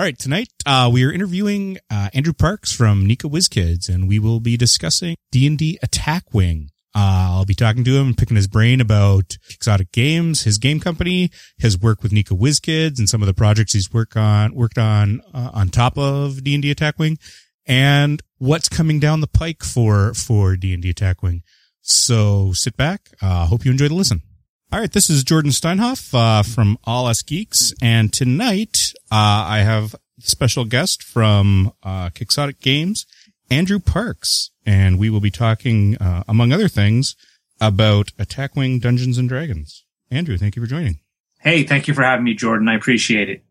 All right, tonight uh, we are interviewing uh, Andrew Parks from NECA WizKids, and we will be discussing D and D Attack Wing. Uh, I'll be talking to him and picking his brain about Quixotic Games, his game company, his work with NECA WizKids, and some of the projects he's worked on worked on uh, on top of D and D Attack Wing, and what's coming down the pike for for D and D Attack Wing. So sit back. Uh, hope you enjoy the listen. All right, this is Jordan Steinhoff uh, from All Us Geeks, and tonight uh, I have a special guest from uh, Quixotic Games, Andrew Parks, and we will be talking, uh, among other things, about Attack Wing Dungeons and Dragons. Andrew, thank you for joining. Hey, thank you for having me, Jordan. I appreciate it.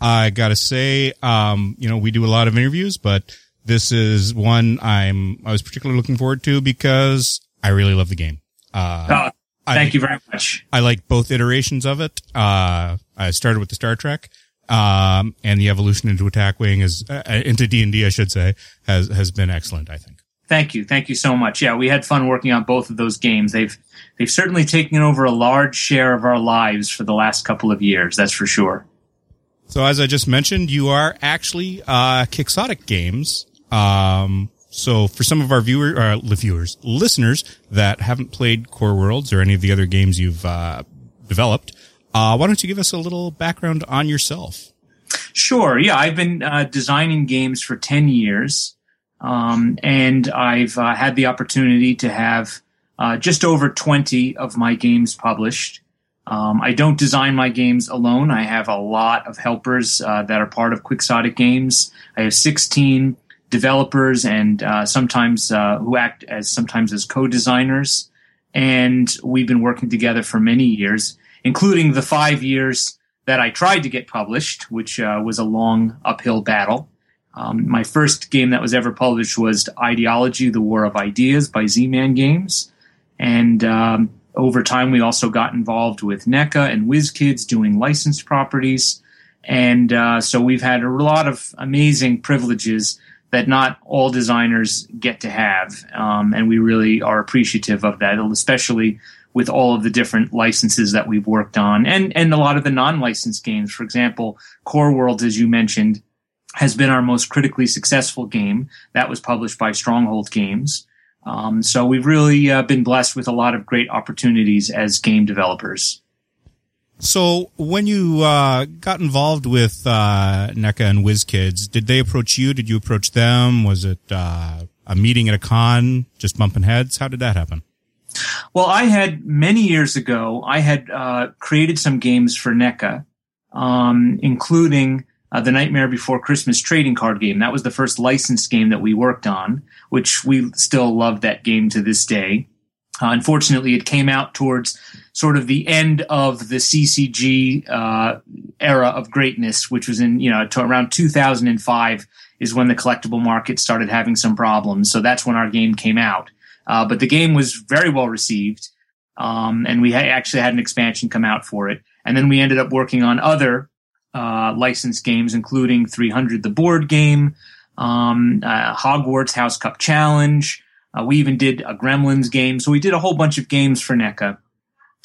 I gotta say, um, you know, we do a lot of interviews, but this is one I'm I was particularly looking forward to because I really love the game. Uh, Uh, I- thank you very much. I like both iterations of it. Uh, I started with the Star Trek, um, and the evolution into Attack Wing is, uh, into D&D, I should say, has, has been excellent, I think. Thank you. Thank you so much. Yeah, we had fun working on both of those games. They've they've certainly taken over a large share of our lives for the last couple of years. That's for sure. So as I just mentioned, you are actually, uh, Quixotic Games. Um, so for some of our viewer, uh, viewers, listeners that haven't played Core Worlds or any of the other games you've, uh, developed, uh, why don't you give us a little background on yourself? Sure. Yeah, I've been uh, designing games for 10 years. Um, and I've uh, had the opportunity to have uh, just over 20 of my games published. Um, I don't design my games alone. I have a lot of helpers uh, that are part of Quixotic Games. I have 16 developers and uh, sometimes uh, who act as sometimes as co-designers. And we've been working together for many years, including the five years that I tried to get published, which uh, was a long uphill battle. Um, my first game that was ever published was Ideology: The War of Ideas by Z-Man Games, and um, over time we also got involved with NECA and WizKids doing licensed properties, and uh, so we've had a lot of amazing privileges that not all designers get to have, um, and we really are appreciative of that, especially with all of the different licenses that we've worked on and, and a lot of the non-licensed games. For example, Core Worlds, as you mentioned, has been our most critically successful game. That was published by Stronghold Games. Um, so we've really uh, been blessed with a lot of great opportunities as game developers. So when you uh, got involved with uh, NECA and WizKids, did they approach you? Did you approach them? Was it uh, a meeting at a con, just bumping heads? How did that happen? Well, I had many years ago, I had uh, created some games for NECA, um, including uh, the Nightmare Before Christmas trading card game. That was the first licensed game that we worked on, which we still love that game to this day. Uh, unfortunately, it came out towards sort of the end of the CCG uh, era of greatness, which was in you know around 2005 is when the collectible market started having some problems. So that's when our game came out. Uh, but the game was very well received, um, and we ha- actually had an expansion come out for it. And then we ended up working on other uh, licensed games, including 300, the board game, um, uh, Hogwarts House Cup Challenge. Uh, we even did a Gremlins game. So we did a whole bunch of games for NECA.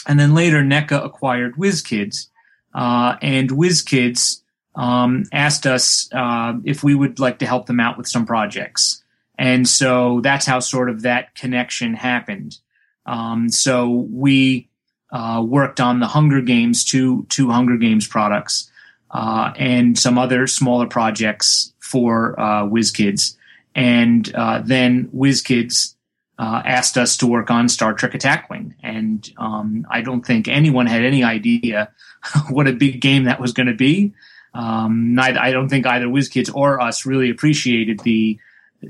And then later, NECA acquired WizKids, uh, and WizKids um, asked us uh, if we would like to help them out with some projects. And so that's how sort of that connection happened. Um, so we uh, worked on the Hunger Games, two two Hunger Games products. uh, and some other smaller projects for uh, WizKids. And uh, then WizKids uh, asked us to work on Star Trek Attack Wing. And um, I don't think anyone had any idea what a big game that was going to be. Um, I, I, don't think either WizKids or us really appreciated the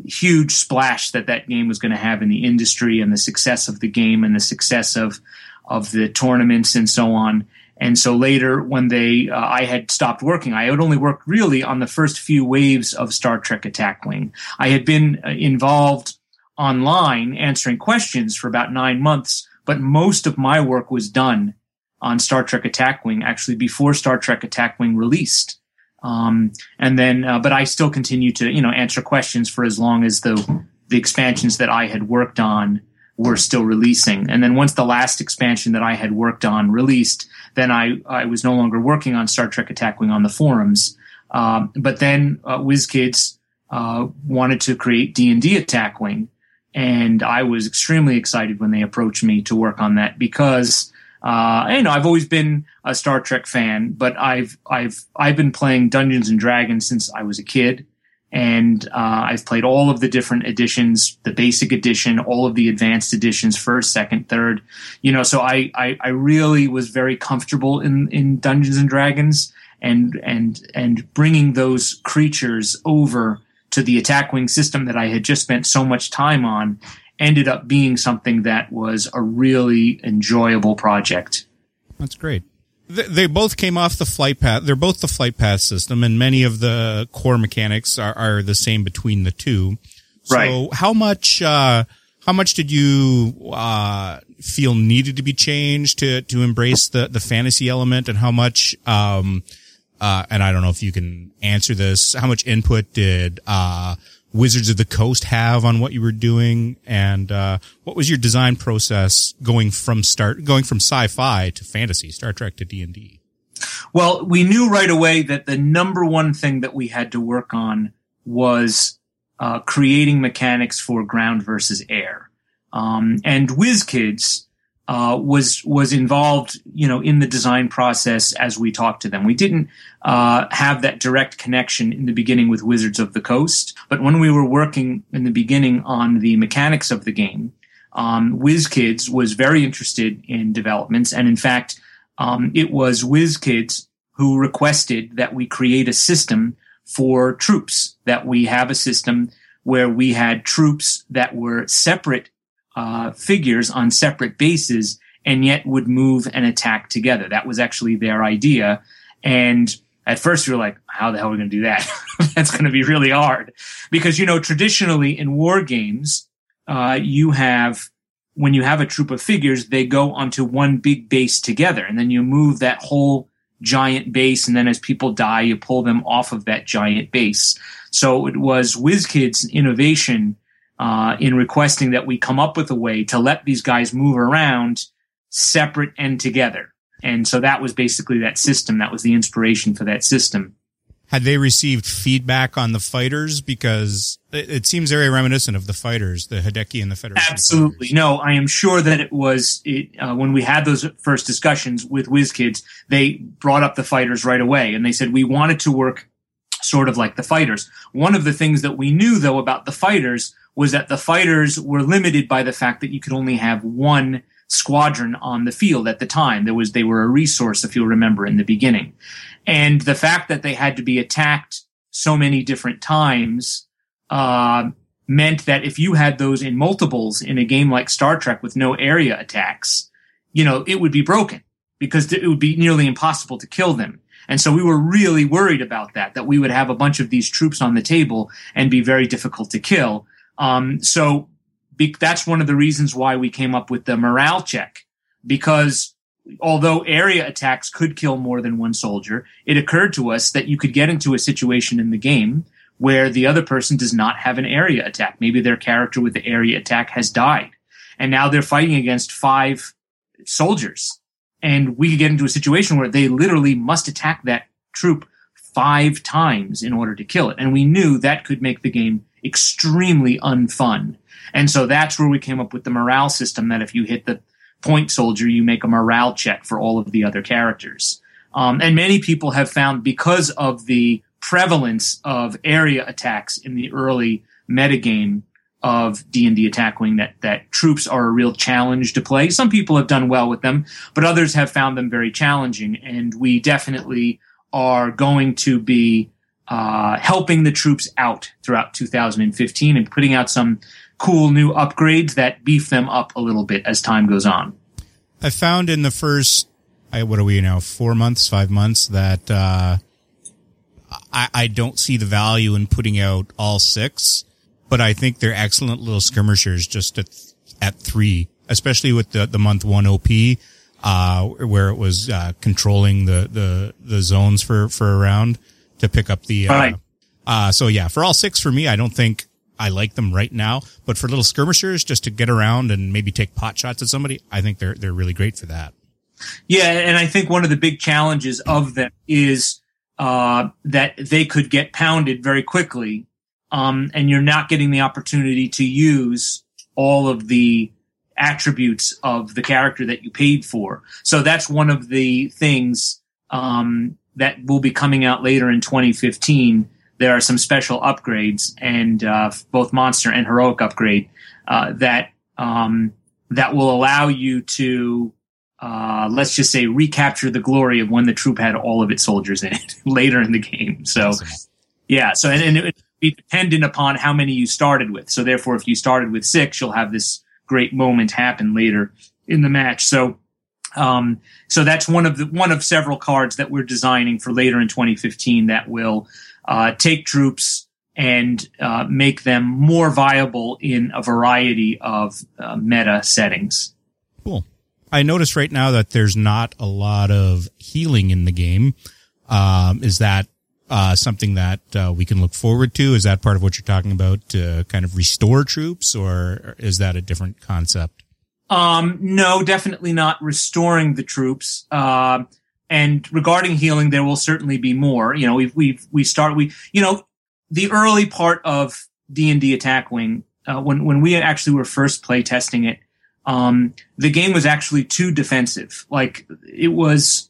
huge splash that that game was going to have in the industry and the success of the game and the success of of the tournaments and so on. And so later, when they, uh, I had stopped working, I had only worked really on the first few waves of Star Trek Attack Wing. I had been uh, involved online answering questions for about nine months, but most of my work was done on Star Trek Attack Wing actually before Star Trek Attack Wing released. Um, and then, uh, but I still continue to, you know, answer questions for as long as the, the expansions that I had worked on were still releasing. And then once the last expansion that I had worked on released, then I, I was no longer working on Star Trek Attack Wing on the forums. Um, but then uh, WizKids uh, wanted to create D&D Attack Wing. And I was extremely excited when they approached me to work on that because uh, you know, I've always been a Star Trek fan, but I've I've I've been playing Dungeons and Dragons since I was a kid, and uh, I've played all of the different editions, the basic edition, all of the advanced editions, first, second, third. You know, so I I, I really was very comfortable in in Dungeons and Dragons, and and and bringing those creatures over to the attack wing system that I had just spent so much time on ended up being something that was a really enjoyable project. That's great. They both came off the flight path. They're both the flight path system, and many of the core mechanics are, are the same between the two. So right. how much, uh, how much did you, uh, feel needed to be changed to, to embrace the, the fantasy element and how much, um, uh, and I don't know if you can answer this, how much input did, uh, Wizards of the Coast have on what you were doing, and uh, what was your design process going from start going from sci-fi to fantasy, Star Trek to D and D? Well, we knew right away that the number one thing that we had to work on was uh, creating mechanics for ground versus air, um, and WizKids uh, was was involved, you know, in the design process as we talked to them. We didn't uh, have that direct connection in the beginning with Wizards of the Coast, but when we were working in the beginning on the mechanics of the game, um, WizKids was very interested in developments, and in fact, um, it was WizKids who requested that we create a system for troops. That we have a system where we had troops that were separate uh, figures on separate bases and yet would move and attack together. That was actually their idea. And at first we were like, how the hell are we going to do that? That's going to be really hard because, you know, traditionally in war games, uh, you have, when you have a troop of figures, they go onto one big base together and then you move that whole giant base. And then as people die, you pull them off of that giant base. So it was WizKid's innovation uh, in requesting that we come up with a way to let these guys move around separate and together. And so that was basically that system. That was the inspiration for that system. Had they received feedback on the fighters? Because it, it seems very reminiscent of the fighters, the Hideki and the Federation. Absolutely. No, I am sure that it was it, uh, when we had those first discussions with WizKids, they brought up the fighters right away and they said, we wanted to work sort of like the fighters. One of the things that we knew though about the fighters was that the fighters were limited by the fact that you could only have one squadron on the field at the time. There was, they were a resource, if you'll remember in the beginning. And the fact that they had to be attacked so many different times, uh, meant that if you had those in multiples in a game like Star Trek with no area attacks, you know, it would be broken because it would be nearly impossible to kill them. And so we were really worried about that, that we would have a bunch of these troops on the table and be very difficult to kill. Um, so be- that's one of the reasons why we came up with the morale check because although area attacks could kill more than one soldier, it occurred to us that you could get into a situation in the game where the other person does not have an area attack. Maybe their character with the area attack has died and now they're fighting against five soldiers. And we could get into a situation where they literally must attack that troop five times in order to kill it. And we knew that could make the game extremely unfun. And so that's where we came up with the morale system that if you hit the point soldier, you make a morale check for all of the other characters. Um, and many people have found because of the prevalence of area attacks in the early metagame of D&D Attack Wing that, that troops are a real challenge to play. Some people have done well with them, but others have found them very challenging. And we definitely are going to be uh, helping the troops out throughout 2015 and putting out some cool new upgrades that beef them up a little bit as time goes on. I found in the first, I, what are we now, four months, five months, that uh, I, I don't see the value in putting out all six, but I think they're excellent little skirmishers just at, at three, especially with the, the month one OP, uh, where it was, uh, controlling the, the, the zones for, for a round to pick up the, uh, right. uh, so yeah, for all six for me, I don't think I like them right now, but for little skirmishers, just to get around and maybe take pot shots at somebody, I think they're, they're really great for that. Yeah. And I think one of the big challenges of them is, uh, that they could get pounded very quickly. Um, and you're not getting the opportunity to use all of the attributes of the character that you paid for. So that's one of the things, um, that will be coming out later in 2015. There are some special upgrades and, uh, both monster and heroic upgrade, uh, that, um, that will allow you to, uh, let's just say recapture the glory of when the troop had all of its soldiers in it later in the game. So, yeah. So, and, and it would be dependent upon how many you started with. So therefore, if you started with six, you'll have this great moment happen later in the match. So, um, so that's one of the, one of several cards that we're designing for later in 2015 that will, uh, take troops and, uh, make them more viable in a variety of uh, meta settings. Cool. I notice right now that there's not a lot of healing in the game. Um, is that uh, something that uh, we can look forward to? Is that part of what you're talking about to kind of restore troops, or is that a different concept? Um, no, definitely not restoring the troops. Uh, and regarding healing, there will certainly be more. You know, we we we start we you know the early part of D and D Attack Wing uh, when when we actually were first play testing it um, the game was actually too defensive. Like it was,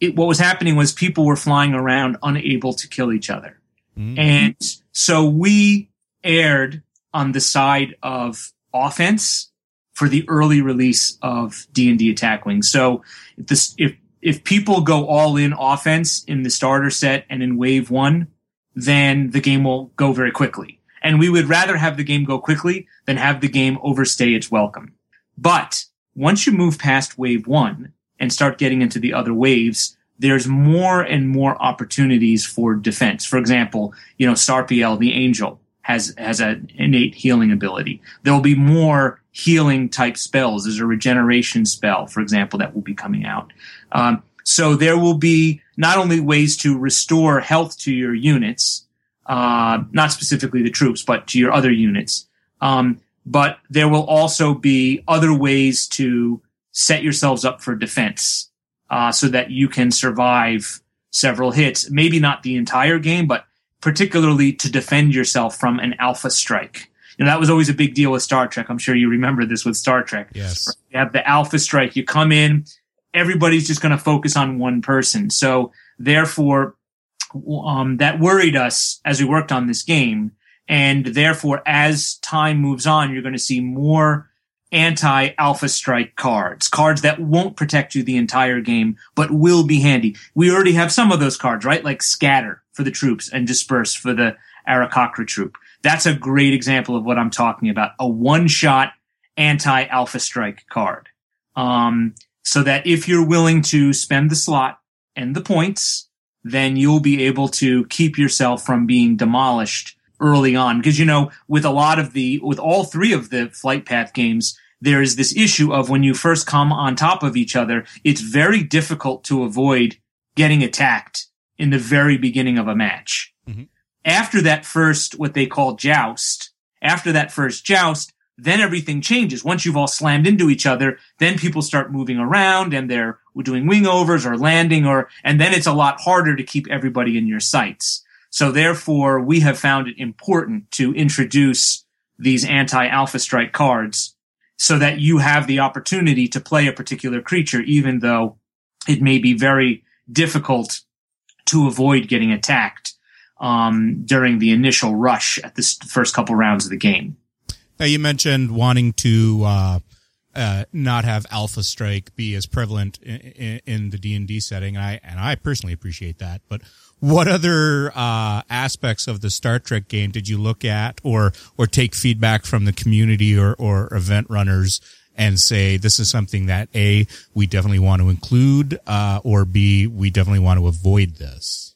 it, what was happening was people were flying around unable to kill each other. Mm-hmm. And so we aired on the side of offense for the early release of D&D Attack Wing. So if this, if, if people go all in offense in the starter set and in wave one, then the game will go very quickly. And we would rather have the game go quickly than have the game overstay its welcome. But once you move past wave one and start getting into the other waves, there's more and more opportunities for defense. For example, you know, Starpiel, the angel, has, has an innate healing ability. There'll be more healing type spells. There's a regeneration spell, for example, that will be coming out. Um, so there will be not only ways to restore health to your units, uh, not specifically the troops, but to your other units. Um, but there will also be other ways to set yourselves up for defense uh, so that you can survive several hits. Maybe not the entire game, but particularly to defend yourself from an alpha strike. You know, that was always a big deal with Star Trek. I'm sure you remember this with Star Trek. Yes. You have the alpha strike. You come in, everybody's just going to focus on one person. So therefore, um, that worried us as we worked on this game and therefore, as time moves on, you're going to see more anti alpha strike cards, cards that won't protect you the entire game, but will be handy. We already have some of those cards, right? Like scatter for the troops and disperse for the Aarakocra troop. That's a great example of what I'm talking about. A one shot anti alpha strike card. Um, so that if you're willing to spend the slot and the points, then you'll be able to keep yourself from being demolished early on because you know with a lot of the with all three of the flight path games there is this issue of when you first come on top of each other it's very difficult to avoid getting attacked in the very beginning of a match mm-hmm. After that first what they call joust after that first joust then everything changes. Once you've all slammed into each other then people start moving around and they're doing wing overs or landing or and then it's a lot harder to keep everybody in your sights. So therefore, we have found it important to introduce these anti-alpha strike cards so that you have the opportunity to play a particular creature, even though it may be very difficult to avoid getting attacked um, during the initial rush at the first couple rounds of the game. Now you mentioned wanting to uh, uh, not have Alpha Strike be as prevalent in, in the D and D setting, and I and I personally appreciate that. But what other uh, aspects of the Star Trek game did you look at, or or take feedback from the community or or event runners? And say this is something that a we definitely want to include, uh, or b we definitely want to avoid this.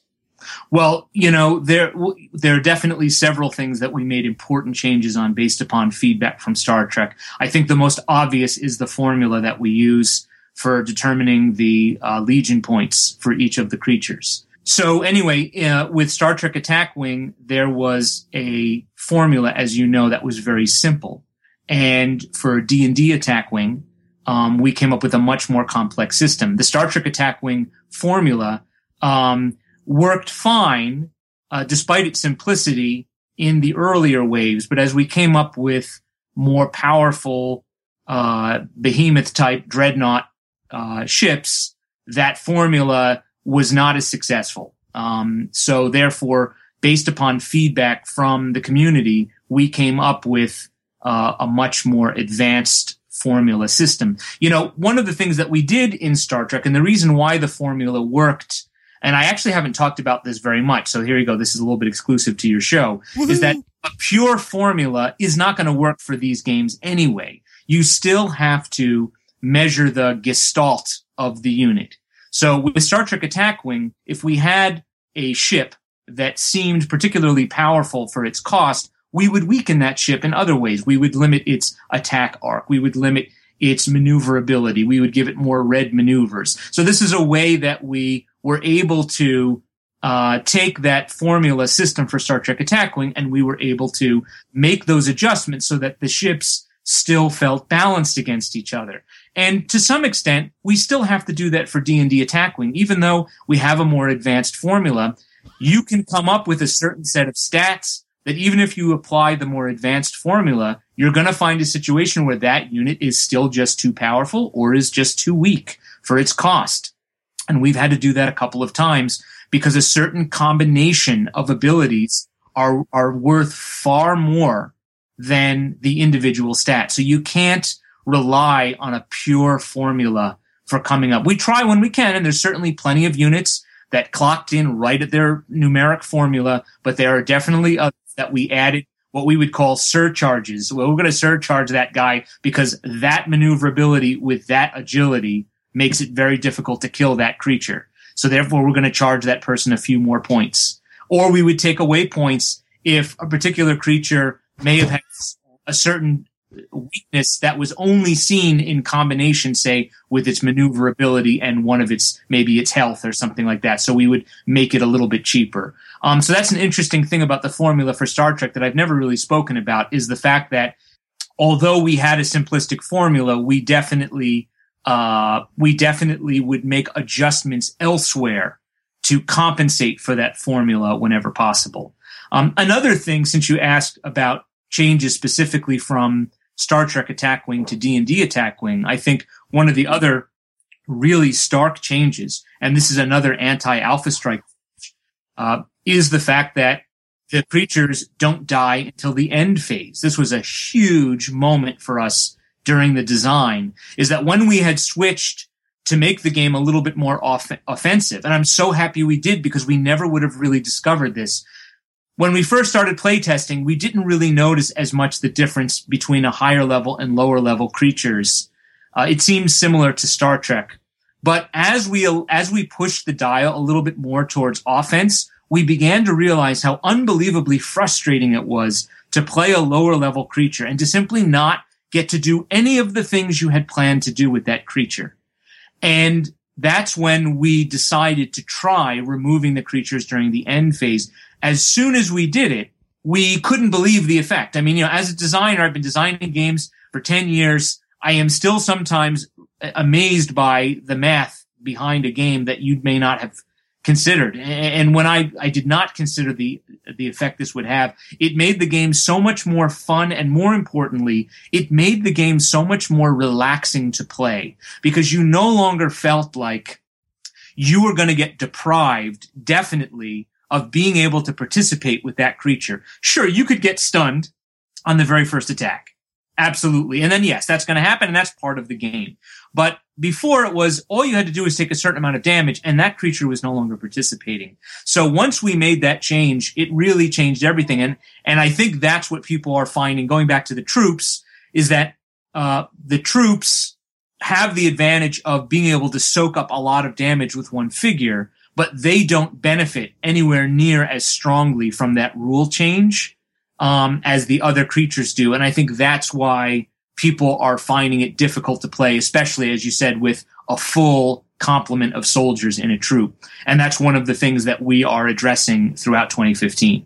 Well, you know, there there are definitely several things that we made important changes on based upon feedback from Star Trek. I think the most obvious is the formula that we use for determining the uh, Legion points for each of the creatures. So anyway, uh, with Star Trek Attack Wing, there was a formula, as you know, that was very simple. And for D and D Attack Wing, um, we came up with a much more complex system. The Star Trek Attack Wing formula um, worked fine, uh, despite its simplicity in the earlier waves. But as we came up with more powerful, uh, behemoth type dreadnought, uh, ships, that formula was not as successful. Um, so therefore, based upon feedback from the community, we came up with uh, a much more advanced formula system. You know, one of the things that we did in Star Trek, and the reason why the formula worked and I actually haven't talked about this very much. So here you go. This is a little bit exclusive to your show. Woo-hoo. Is that a pure formula is not going to work for these games anyway. You still have to measure the gestalt of the unit. So with Star Trek Attack Wing, if we had a ship that seemed particularly powerful for its cost, we would weaken that ship in other ways. We would limit its attack arc. We would limit its maneuverability. We would give it more red maneuvers. So this is a way that we were able to uh, take that formula system for Star Trek Attack Wing and we were able to make those adjustments so that the ships still felt balanced against each other. And to some extent, we still have to do that for D&D Attack Wing. Even though we have a more advanced formula, you can come up with a certain set of stats that even if you apply the more advanced formula, you're going to find a situation where that unit is still just too powerful or is just too weak for its cost. And we've had to do that a couple of times because a certain combination of abilities are, are worth far more than the individual stat. So you can't rely on a pure formula for coming up. We try when we can, and there's certainly plenty of units that clocked in right at their numeric formula, but there are definitely others that we added what we would call surcharges. Well, we're going to surcharge that guy because that maneuverability with that agility makes it very difficult to kill that creature. So therefore, we're going to charge that person a few more points. Or we would take away points if a particular creature may have had a certain weakness that was only seen in combination, say, with its maneuverability and one of its, maybe its health or something like that. So we would make it a little bit cheaper. Um, so that's an interesting thing about the formula for Star Trek that I've never really spoken about is the fact that although we had a simplistic formula, we definitely uh, we definitely would make adjustments elsewhere to compensate for that formula whenever possible. Um, another thing, since you asked about changes specifically from Star Trek Attack Wing to D&D Attack Wing, I think one of the other really stark changes, and this is another anti-Alpha Strike, uh, is the fact that the creatures don't die until the end phase. This was a huge moment for us during the design is that when we had switched to make the game a little bit more off- offensive, and I'm so happy we did because we never would have really discovered this. When we first started playtesting, we didn't really notice as much the difference between a higher level and lower level creatures. Uh, it seems similar to Star Trek. But as we, as we pushed the dial a little bit more towards offense, we began to realize how unbelievably frustrating it was to play a lower level creature and to simply not get to do any of the things you had planned to do with that creature. And that's when we decided to try removing the creatures during the end phase. As soon as we did it, we couldn't believe the effect. I mean, you know, as a designer, I've been designing games for 10 years. I am still sometimes amazed by the math behind a game that you may not have considered. And when I, I did not consider the, the effect this would have, it made the game so much more fun. And more importantly, it made the game so much more relaxing to play because you no longer felt like you were going to get deprived definitely of being able to participate with that creature. Sure, you could get stunned on the very first attack. Absolutely. And then yes, that's going to happen and that's part of the game. But before it was all you had to do was take a certain amount of damage and that creature was no longer participating. So once we made that change, it really changed everything. And, and I think that's what people are finding going back to the troops is that, uh, the troops have the advantage of being able to soak up a lot of damage with one figure, but they don't benefit anywhere near as strongly from that rule change um, as the other creatures do. And I think that's why people are finding it difficult to play, especially as you said, with a full complement of soldiers in a troop. And that's one of the things that we are addressing throughout 2015.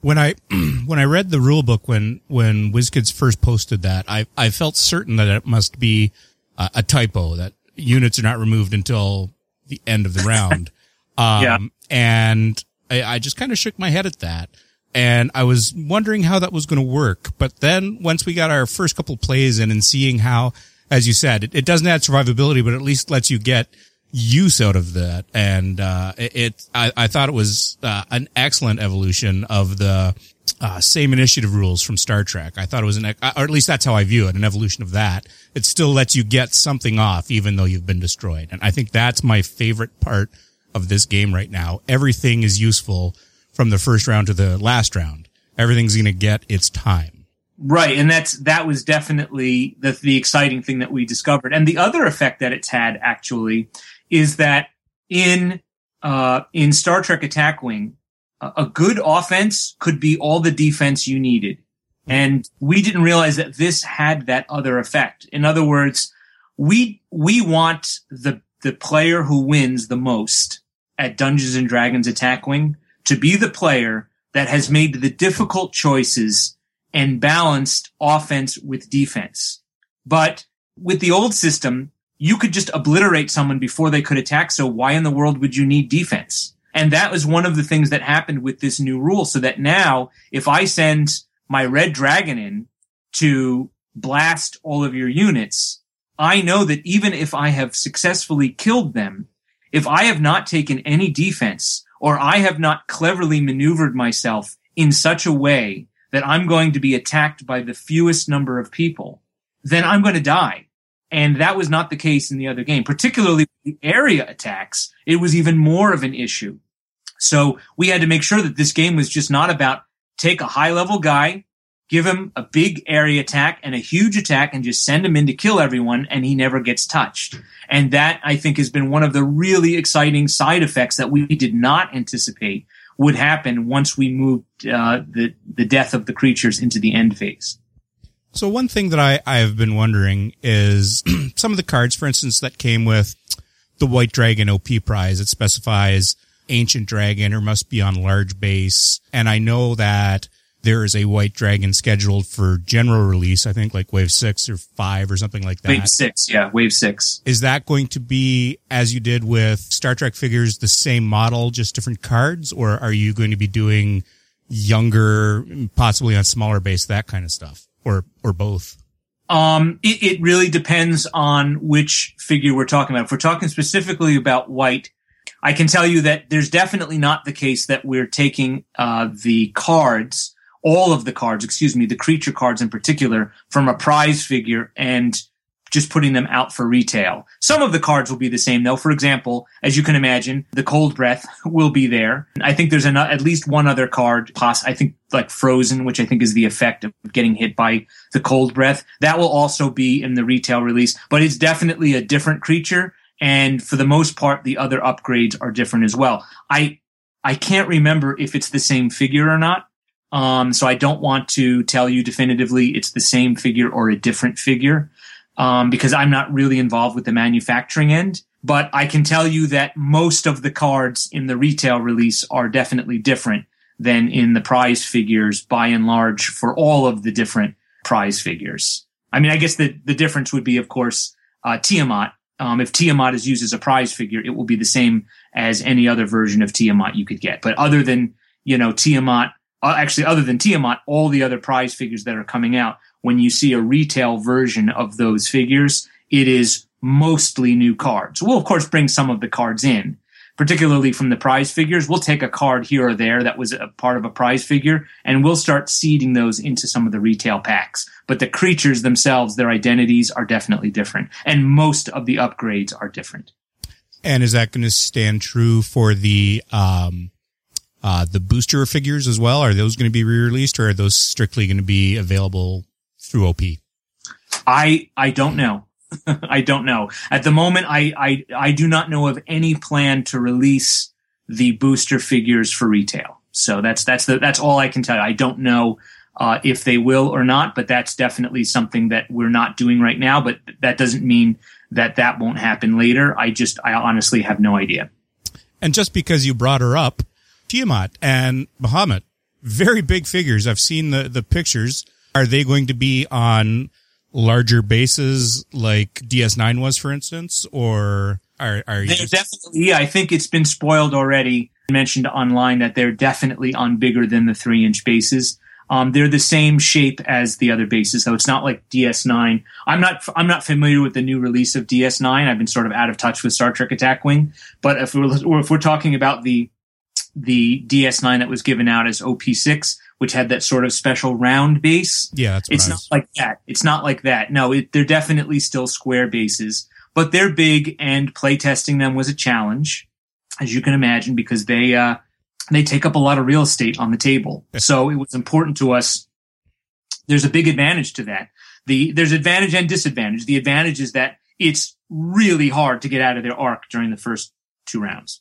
When I when I read the rule book when when WizKids first posted that, I I felt certain that it must be a, a typo that units are not removed until the end of the round. Um, yeah. and I, I just kind of shook my head at that and I was wondering how that was going to work. But then once we got our first couple plays in and seeing how, as you said, it, it, doesn't add survivability, but at least lets you get use out of that. And, uh, it, it I, I, thought it was, uh, an excellent evolution of the, uh, same initiative rules from Star Trek. I thought it was an, or at least that's how I view it, an evolution of that. It still lets you get something off even though you've been destroyed. And I think that's my favorite part of this game right now. Everything is useful from the first round to the last round. Everything's going to get its time. Right, and that's that was definitely the the exciting thing that we discovered. And the other effect that it's had actually is that in uh, in Star Trek Attack Wing, a good offense could be all the defense you needed. And we didn't realize that this had that other effect. In other words, we we want the the player who wins the most at Dungeons and Dragons Attack Wing to be the player that has made the difficult choices and balanced offense with defense. But with the old system, you could just obliterate someone before they could attack. So why in the world would you need defense? And that was one of the things that happened with this new rule. So that now if I send my red dragon in to blast all of your units, I know that even if I have successfully killed them, if I have not taken any defense, or I have not cleverly maneuvered myself in such a way that I'm going to be attacked by the fewest number of people, then I'm going to die. And that was not the case in the other game, particularly the area attacks. It was even more of an issue. So we had to make sure that this game was just not about take a high level guy, give him a big area attack and a huge attack and just send him in to kill everyone and he never gets touched. And that I think has been one of the really exciting side effects that we did not anticipate would happen once we moved uh, the the death of the creatures into the end phase. So one thing that I, I have been wondering is some of the cards, for instance, that came with the White Dragon OP prize. It specifies ancient dragon or must be on large base. And I know that there is a white dragon scheduled for general release. I think like wave six or five or something like that. Wave six. Yeah. Wave six. Is that going to be as you did with Star Trek figures, the same model, just different cards? Or are you going to be doing younger, possibly on smaller base, that kind of stuff or, or both? Um, it, it really depends on which figure we're talking about. If we're talking specifically about white, I can tell you that there's definitely not the case that we're taking uh, the cards all of the cards, excuse me, the creature cards in particular from a prize figure and just putting them out for retail. Some of the cards will be the same though. For example, as you can imagine, the cold breath will be there. I think there's an, at least one other card, poss- I think like frozen, which I think is the effect of getting hit by the cold breath. That will also be in the retail release, but it's definitely a different creature. And for the most part, the other upgrades are different as well. I, I can't remember if it's the same figure or not. Um, so I don't want to tell you definitively it's the same figure or a different figure, um, because I'm not really involved with the manufacturing end. But I can tell you that most of the cards in the retail release are definitely different than in the prize figures by and large for all of the different prize figures. I mean, I guess the, the difference would be, of course, uh, Tiamat. Um, if Tiamat is used as a prize figure, it will be the same as any other version of Tiamat you could get. But other than, you know, Tiamat actually other than Tiamat, all the other prize figures that are coming out, when you see a retail version of those figures, it is mostly new cards. We'll of course bring some of the cards in, particularly from the prize figures. We'll take a card here or there that was a part of a prize figure and we'll start seeding those into some of the retail packs. But the creatures themselves, their identities are definitely different and most of the upgrades are different. And is that going to stand true for the, um, uh, the booster figures as well? Are those going to be re-released or are those strictly going to be available through OP? I, I don't know. I don't know. At the moment, I, I, I do not know of any plan to release the booster figures for retail. So that's, that's the, that's all I can tell you. I don't know, uh, if they will or not, but that's definitely something that we're not doing right now. But that doesn't mean that that won't happen later. I just, I honestly have no idea. And just because you brought her up, Tiamat and Bahamut, very big figures. I've seen the, the pictures. Are they going to be on larger bases like DS9 was, for instance, or are, are you? They're definitely, yeah, I think it's been spoiled already. Mentioned online that they're definitely on bigger than the three inch bases. Um, they're the same shape as the other bases, so it's not like DS9. I'm not I'm not familiar with the new release of DS9. I've been sort of out of touch with Star Trek Attack Wing. But if we're if we're talking about the the DS9 that was given out as OP6, which had that sort of special round base. Yeah, that's it's not like that. It's not like that. No, it, they're definitely still square bases, but they're big, and playtesting them was a challenge, as you can imagine, because they uh, they take up a lot of real estate on the table. so it was important to us. There's a big advantage to that. The there's advantage and disadvantage. The advantage is that it's really hard to get out of their arc during the first two rounds.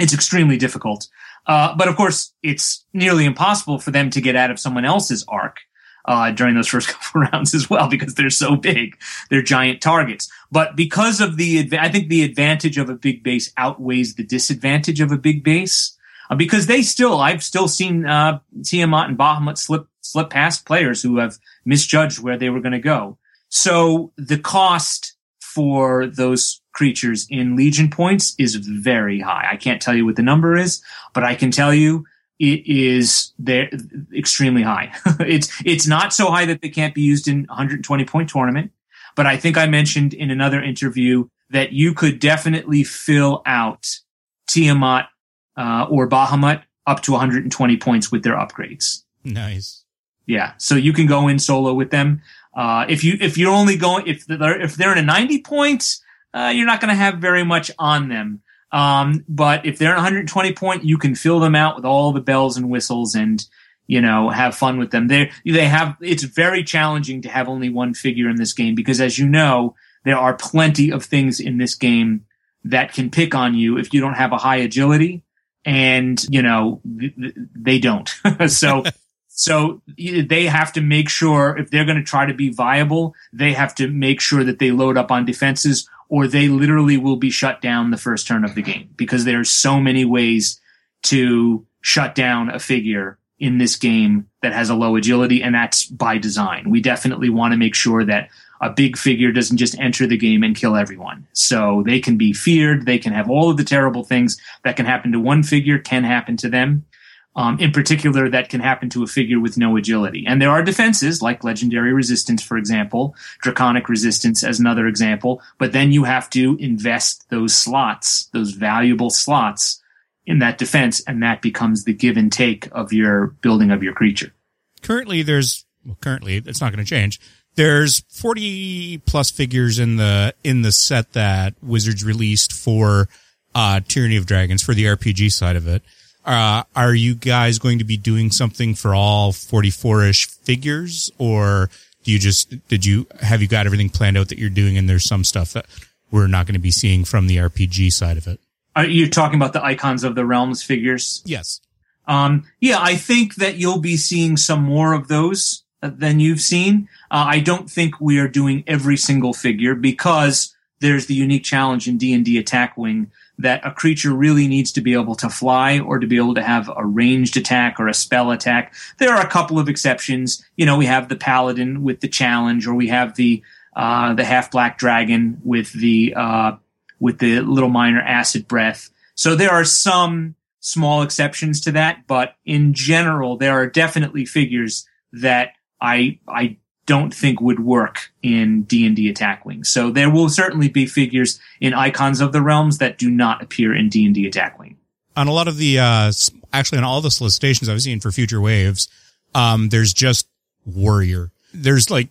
It's extremely difficult. Uh, but of course, it's nearly impossible for them to get out of someone else's arc uh, during those first couple rounds as well because they're so big. They're giant targets. But because of the, I think the advantage of a big base outweighs the disadvantage of a big base uh, because they still, I've still seen uh, Tiamat and Bahamut slip slip past players who have misjudged where they were going to go. So the cost for those creatures in Legion points is very high. I can't tell you what the number is, but I can tell you it is there extremely high. it's it's not so high that they can't be used in 120 point tournament, but I think I mentioned in another interview that you could definitely fill out Tiamat uh, or Bahamut up to 120 points with their upgrades. Nice. Yeah, so you can go in solo with them. Uh, if you if you're only going if they're if they're in a 90 points, uh, you're not going to have very much on them. Um, but if they're in 120 point, you can fill them out with all the bells and whistles and you know have fun with them. They they have it's very challenging to have only one figure in this game because as you know there are plenty of things in this game that can pick on you if you don't have a high agility and you know they don't. so so they have to make sure if they're going to try to be viable, they have to make sure that they load up on defenses or they literally will be shut down the first turn of the game because there are so many ways to shut down a figure in this game that has a low agility and that's by design. We definitely want to make sure that a big figure doesn't just enter the game and kill everyone. So they can be feared. They can have all of the terrible things that can happen to one figure can happen to them um, in particular that can happen to a figure with no agility. And there are defenses like legendary resistance, for example, draconic resistance as another example, but then you have to invest those slots, those valuable slots in that defense, and that becomes the give and take of your building of your creature. Currently, there's, well, currently, it's not going to change. There's 40 plus figures in the, in the set that Wizards released for, uh, Tyranny of Dragons for the RPG side of it. Uh, are you guys going to be doing something for all 44-ish figures or do you just, did you, have you got everything planned out that you're doing and there's some stuff that we're not going to be seeing from the RPG side of it? Are you talking about the icons of the realms figures? Yes. Um, yeah, I think that you'll be seeing some more of those uh, than you've seen. Uh, I don't think we are doing every single figure because there's the unique challenge in D&D Attack Wing that a creature really needs to be able to fly or to be able to have a ranged attack or a spell attack. There are a couple of exceptions. You know, we have the paladin with the challenge, or we have the uh, the half black dragon with the uh, with the little minor acid breath. So there are some small exceptions to that, but in general, there are definitely figures that I I don't think would work in D&D Attack Wing. So there will certainly be figures in Icons of the Realms that do not appear in D&D Attack Wing. On a lot of the, uh, actually on all the solicitations I've seen for future waves, um, there's just warrior. There's like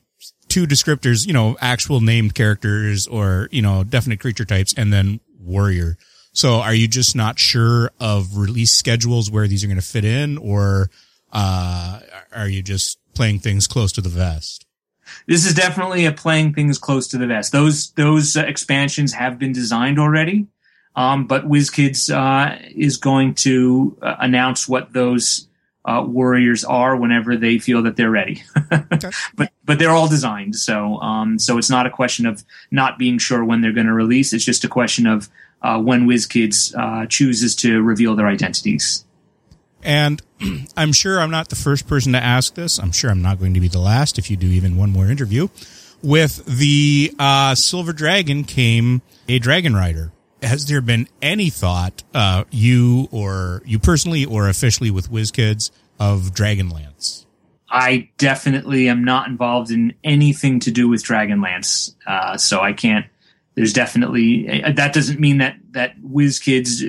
two descriptors, you know, actual named characters or, you know, definite creature types and then warrior. So are you just not sure of release schedules where these are going to fit in or, uh, are you just playing things close to the vest? This is definitely a playing things close to the vest. Those, those uh, expansions have been designed already. Um, but WizKids, uh, is going to uh, announce what those, uh, warriors are whenever they feel that they're ready. But but they're all designed, so um, so it's not a question of not being sure when they're going to release. It's just a question of uh, when WizKids uh, chooses to reveal their identities. And I'm sure I'm not the first person to ask this. I'm sure I'm not going to be the last if you do even one more interview. With the uh, Silver Dragon came a Dragon Rider has there been any thought, uh, you or you personally or officially with WizKids of Dragonlance? I definitely am not involved in anything to do with Dragonlance, uh, so I can't. There's definitely uh, that doesn't mean that that WizKids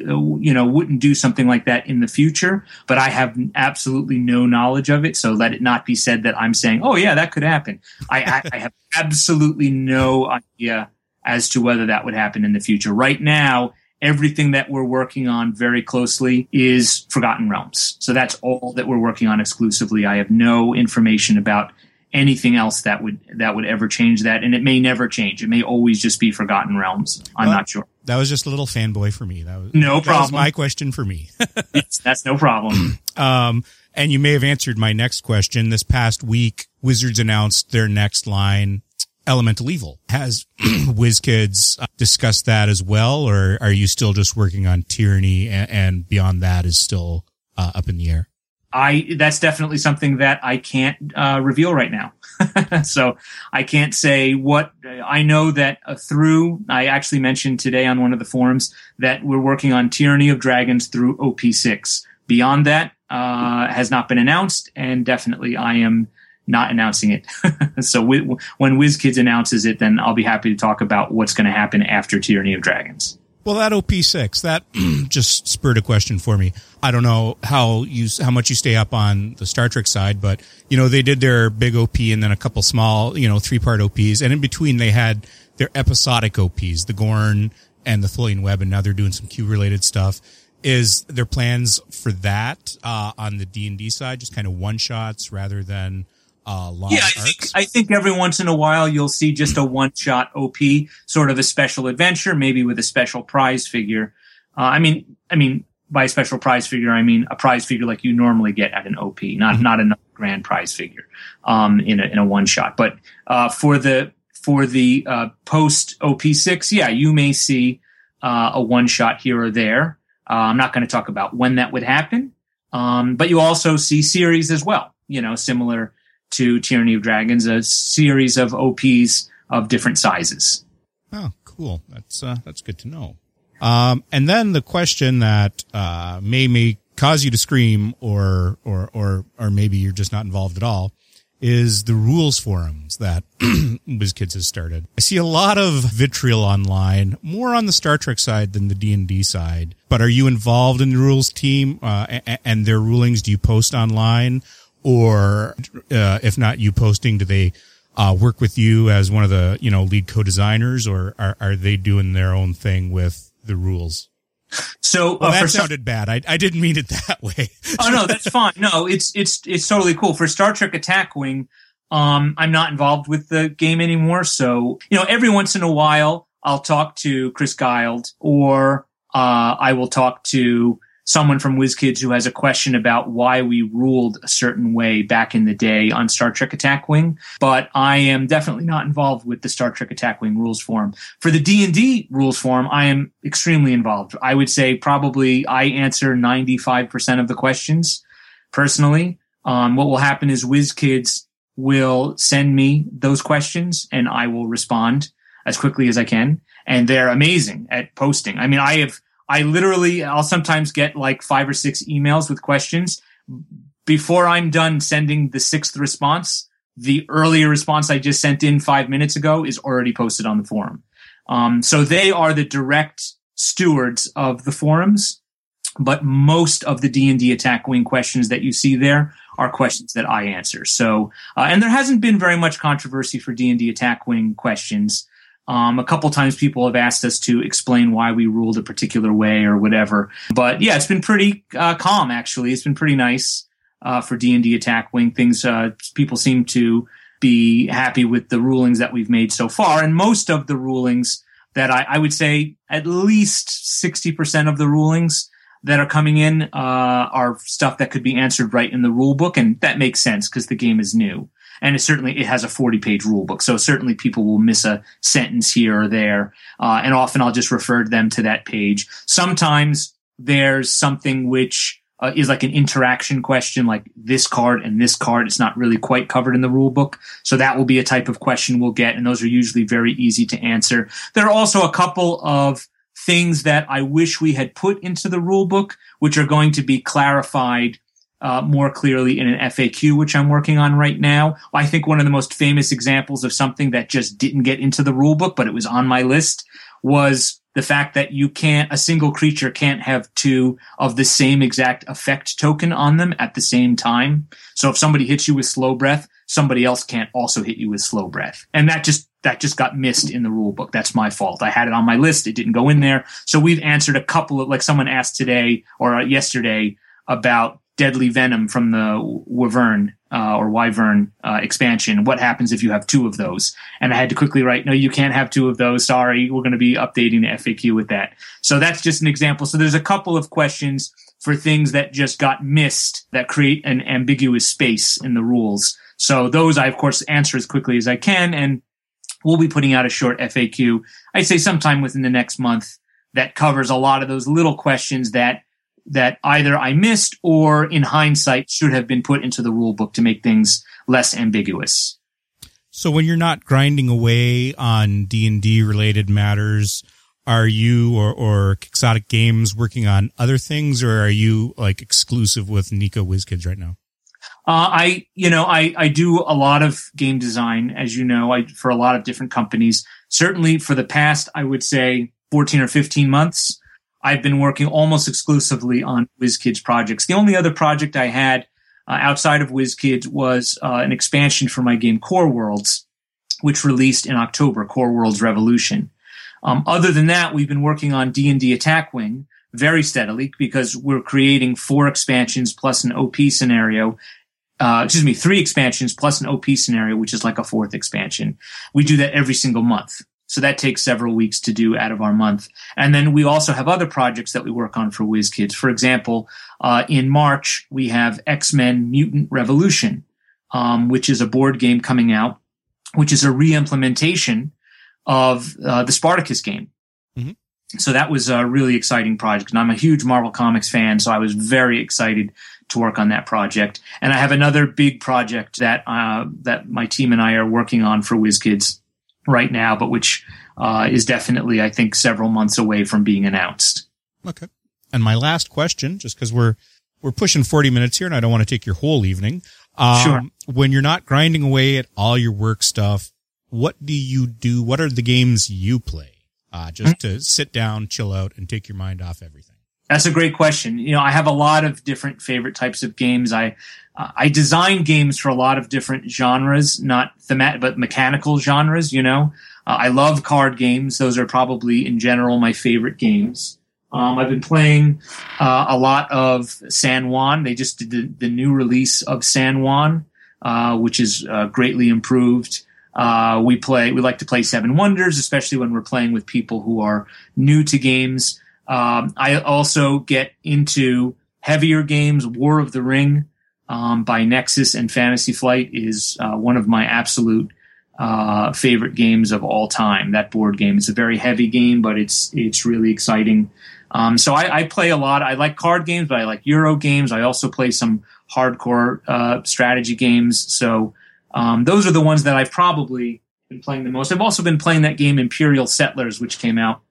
you know, wouldn't do something like that in the future. But I have absolutely no knowledge of it, so let it not be said that I'm saying, "Oh yeah, that could happen." I, I, I have absolutely no idea as to whether that would happen in the future. Right now, everything that we're working on very closely is Forgotten Realms. So that's all that we're working on exclusively. I have no information about anything else that would that would ever change that. And it may never change. It may always just be forgotten realms. I'm well, not sure. that was just a little fanboy for me. That was no that problem. was my question for me. Yes, that's no problem. Um and you may have answered my next question. This past week wizards announced their next line Elemental Evil. Has WizKids discussed that as well, or are you still just working on Tyranny and, and beyond that is still uh, up in the air? I that's definitely something that I can't uh, reveal right now. so I can't say what I know that uh, through. I actually mentioned today on one of the forums that we're working on Tyranny of Dragons through OP6. Beyond that uh, has not been announced, and definitely I am not announcing it. so we, when WizKids announces it, then I'll be happy to talk about what's going to happen after Tyranny of Dragons. Well, that OP6, that just spurred a question for me. I don't know how you, how much you stay up on the Star Trek side, but you know, they did their big OP and then a couple small, you know, three part OPs. And in between they had their episodic OPs, the Gorn and the Tholian Web. And now they're doing some Q related stuff. Is their plans for that, uh, on the D and D side, just kind of one shots rather than, uh, yeah, I think, I think, every once in a while you'll see just a one shot OP, sort of a special adventure, maybe with a special prize figure. Uh, I mean, I mean, by a special prize figure, I mean a prize figure like you normally get at an OP, not mm-hmm. not a grand prize figure um, in a in a one shot. But uh, for the for the uh, post OP six, yeah, you may see uh, a one shot here or there. Uh, I'm not going to talk about when that would happen, um, but you also see series as well. You know, similar to Tyranny of Dragons, a series of OPs of different sizes. Oh, cool. That's uh, that's good to know. Um, and then the question that uh, may may cause you to scream, or or or or maybe you're just not involved at all, is the rules forums that WizKids has started. I see a lot of vitriol online, more on the Star Trek side than the D and D side. But are you involved in the rules team uh, and their rulings? Do you post online? Or uh, if not you posting, do they uh, work with you as one of the you know lead co-designers, or are, are they doing their own thing with the rules? So well, uh, that sounded some, bad. I, I didn't mean it that way. oh no, that's fine. No, it's it's it's totally cool for Star Trek Attack Wing. Um, I'm not involved with the game anymore, so you know every once in a while I'll talk to Chris Guild or uh, I will talk to someone from WizKids who has a question about why we ruled a certain way back in the day on Star Trek Attack Wing, but I am definitely not involved with the Star Trek Attack Wing rules form. For the D&D rules form, I am extremely involved. I would say probably I answer 95% of the questions personally. Um, what will happen is WizKids will send me those questions and I will respond as quickly as I can. And they're amazing at posting. I mean, I have I literally, I'll sometimes get like five or six emails with questions. Before I'm done sending the sixth response, the earlier response I just sent in five minutes ago is already posted on the forum. Um, so they are the direct stewards of the forums, but most of the D&D attack wing questions that you see there are questions that I answer. So, uh, and there hasn't been very much controversy for D&D attack wing questions. Um, a couple times people have asked us to explain why we ruled a particular way or whatever. But yeah, it's been pretty uh, calm actually. It's been pretty nice uh, for D and D Attack Wing. Things uh, people seem to be happy with the rulings that we've made so far, and most of the rulings that I, I would say at least sixty percent of the rulings that are coming in uh, are stuff that could be answered right in the rule book, and that makes sense because the game is new. And it certainly it has a 40 page rule book. So certainly people will miss a sentence here or there. Uh, and often I'll just refer them to that page. Sometimes there's something which uh, is like an interaction question, like this card and this card. It's not really quite covered in the rule book. So that will be a type of question we'll get. And those are usually very easy to answer. There are also a couple of things that I wish we had put into the rule book, which are going to be clarified uh, more clearly in an FAQ, which I'm working on right now. I think one of the most famous examples of something that just didn't get into the rule book, but it was on my list was the fact that you can't, a single creature can't have two of the same exact effect token on them at the same time. So if somebody hits you with slow breath, somebody else can't also hit you with slow breath. And that just, that just got missed in the rule book. That's my fault. I had it on my list. It didn't go in there. So we've answered a couple of, like someone asked today or yesterday about deadly venom from the Wyvern uh, or Wyvern uh, expansion. What happens if you have two of those? And I had to quickly write, no, you can't have two of those. Sorry, we're going to be updating the FAQ with that. So that's just an example. So there's a couple of questions for things that just got missed that create an ambiguous space in the rules. So those I, of course, answer as quickly as I can. And we'll be putting out a short FAQ, I'd say sometime within the next month that covers a lot of those little questions that that either I missed or in hindsight should have been put into the rule book to make things less ambiguous. So when you're not grinding away on D and D related matters, are you or, or Quixotic Games working on other things or are you like exclusive with NECA WizKids right now? Uh, I, you know, I, I do a lot of game design, as you know, I, for a lot of different companies. Certainly for the past, I would say 14 or 15 months, I've been working almost exclusively on WizKids projects. The only other project I had uh, outside of WizKids was uh, an expansion for my game Core Worlds, which released in October, Core Worlds Revolution. Um, other than that, we've been working on D&D Attack Wing very steadily because we're creating four expansions plus an OP scenario. Uh, excuse me, three expansions plus an OP scenario, which is like a fourth expansion. We do that every single month. So that takes several weeks to do out of our month. And then we also have other projects that we work on for WizKids. For example, uh, in March, we have X-Men Mutant Revolution, um, which is a board game coming out, which is a re-implementation of uh, the Spartacus game. Mm-hmm. So that was a really exciting project. And I'm a huge Marvel Comics fan, so I was very excited to work on that project. And I have another big project that uh, that my team and I are working on for WizKids right now, but which uh, is definitely, I think, several months away from being announced. Okay. And my last question, just because we're we're pushing 40 minutes here and I don't want to take your whole evening. Um, sure. When you're not grinding away at all your work stuff, what do you do? What are the games you play? Uh, just mm-hmm. to sit down, chill out, and take your mind off everything. That's a great question. You know, I have a lot of different favorite types of games. I uh, I design games for a lot of different genres, not thematic, but mechanical genres. You know, uh, I love card games; those are probably, in general, my favorite games. Um, I've been playing uh, a lot of San Juan. They just did the, the new release of San Juan, uh, which is uh, greatly improved. Uh, we play. We like to play Seven Wonders, especially when we're playing with people who are new to games. Um, I also get into heavier games. War of the Ring um, by Nexus and Fantasy Flight is uh, one of my absolute uh, favorite games of all time. That board game. It's a very heavy game, but it's it's really exciting. Um, so I, I, play a lot. I like card games, but I like Euro games. I also play some hardcore uh, strategy games. So um, those are the ones that I've probably been playing the most. I've also been playing that game Imperial Settlers, which came out,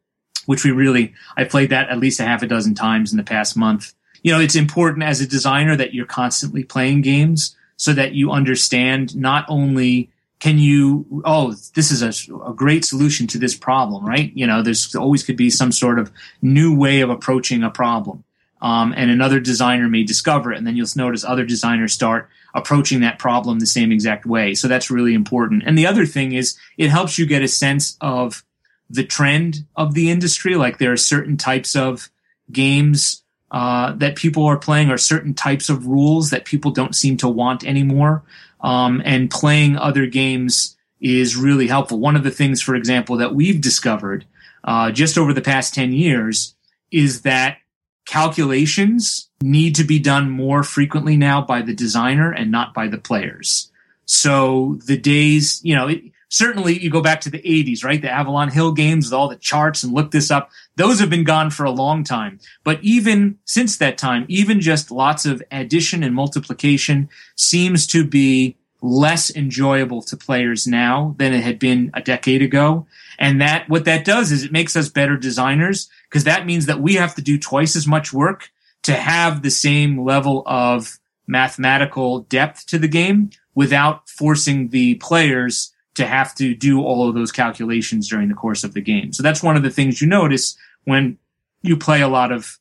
which we really I played that at least a half a dozen times in the past month you know, it's important as a designer that you're constantly playing games. so that you understand not only can you oh this is a, a, great solution to this problem right? You know there's always could be some sort of new way of approaching a problem um, and another designer may discover it and then you'll notice other designers start approaching that problem the same exact way. So that's really important. And the other thing is it helps you get a sense of the trend of the industry. Like there are certain types of games uh, that people are playing or certain types of rules that people don't seem to want anymore um, and playing other games is really helpful. One of the things, for example, that we've discovered uh, just over the past 10 years is that calculations need to be done more frequently now by the designer and not by the players. So the days, you know, it, certainly you go back to the 80s, right? The Avalon Hill games with all the charts and look this up. Those have been gone for a long time. But even since that time, even just lots of addition and multiplication seems to be less enjoyable to players now than it had been a decade ago. And that, what that does is it makes us better designers because that means that we have to do twice as much work to have the same level of mathematical depth to the game without forcing the players to have to do all of those calculations during the course of the game. So that's one of the things you notice when you play a lot of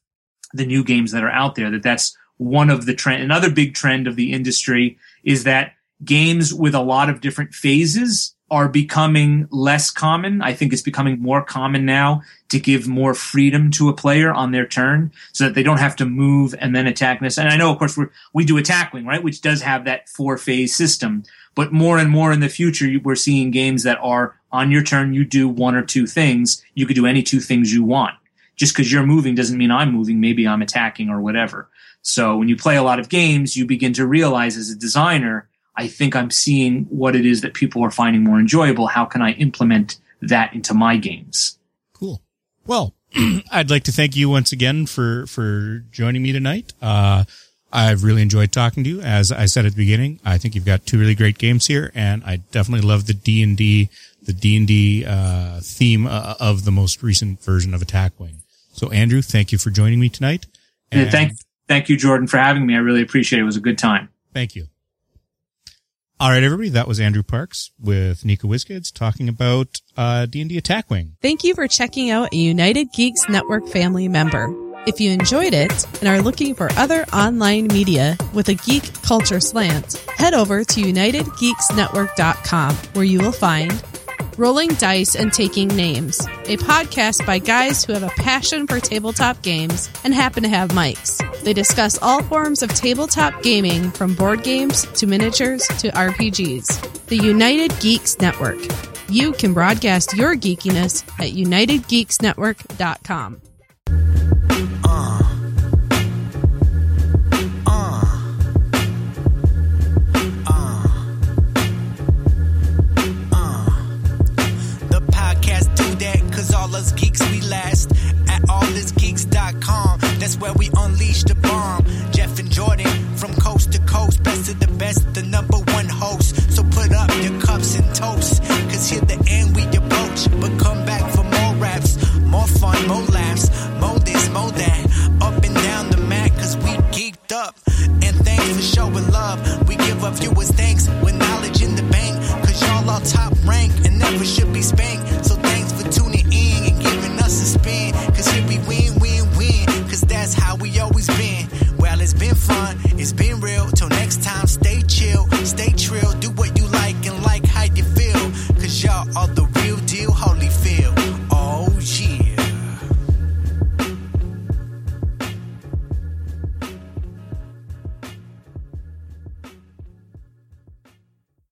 the new games that are out there, that that's one of the trend. Another big trend of the industry is that games with a lot of different phases are becoming less common. I think it's becoming more common now to give more freedom to a player on their turn so that they don't have to move and then attack this. And I know, of course, we we do attack wing, right? Which does have that four phase system. But more and more in the future, we're seeing games that are on your turn, you do one or two things. You could do any two things you want. Just because you're moving doesn't mean I'm moving. Maybe I'm attacking or whatever. So when you play a lot of games, you begin to realize as a designer, I think I'm seeing what it is that people are finding more enjoyable. How can I implement that into my games? Cool. Well, I'd like to thank you once again for, for joining me tonight. Uh, I've really enjoyed talking to you. As I said at the beginning, I think you've got two really great games here, and I definitely love the D and D, the D and D uh, theme uh, of the most recent version of Attack Wing. So, Andrew, thank you for joining me tonight. And thank, thank you, Jordan, for having me. I really appreciate it. It was a good time. Thank you. All right, everybody. That was Andrew Parks with NECA WizKids talking about uh, D&D Attack Wing. Thank you for checking out a United Geeks Network family member. If you enjoyed it and are looking for other online media with a geek culture slant, head over to UnitedGeeksNetwork.com where you will find Rolling Dice and Taking Names, a podcast by guys who have a passion for tabletop games and happen to have mics. They discuss all forms of tabletop gaming from board games to miniatures to RPGs. The United Geeks Network. You can broadcast your geekiness at UnitedGeeksNetwork.com. That's where we unleash the bomb. Jeff and Jordan from coast to coast, best of the best, the number one host. So put up your cups and toast, cause here the end we approach. But come back for more raps, more fun, more laughs, more this, more that. Up and down the mat, cause we geeked up. And thanks for showing love. We give our viewers thanks with knowledge in the bank, cause y'all are top rank and never should be spanked.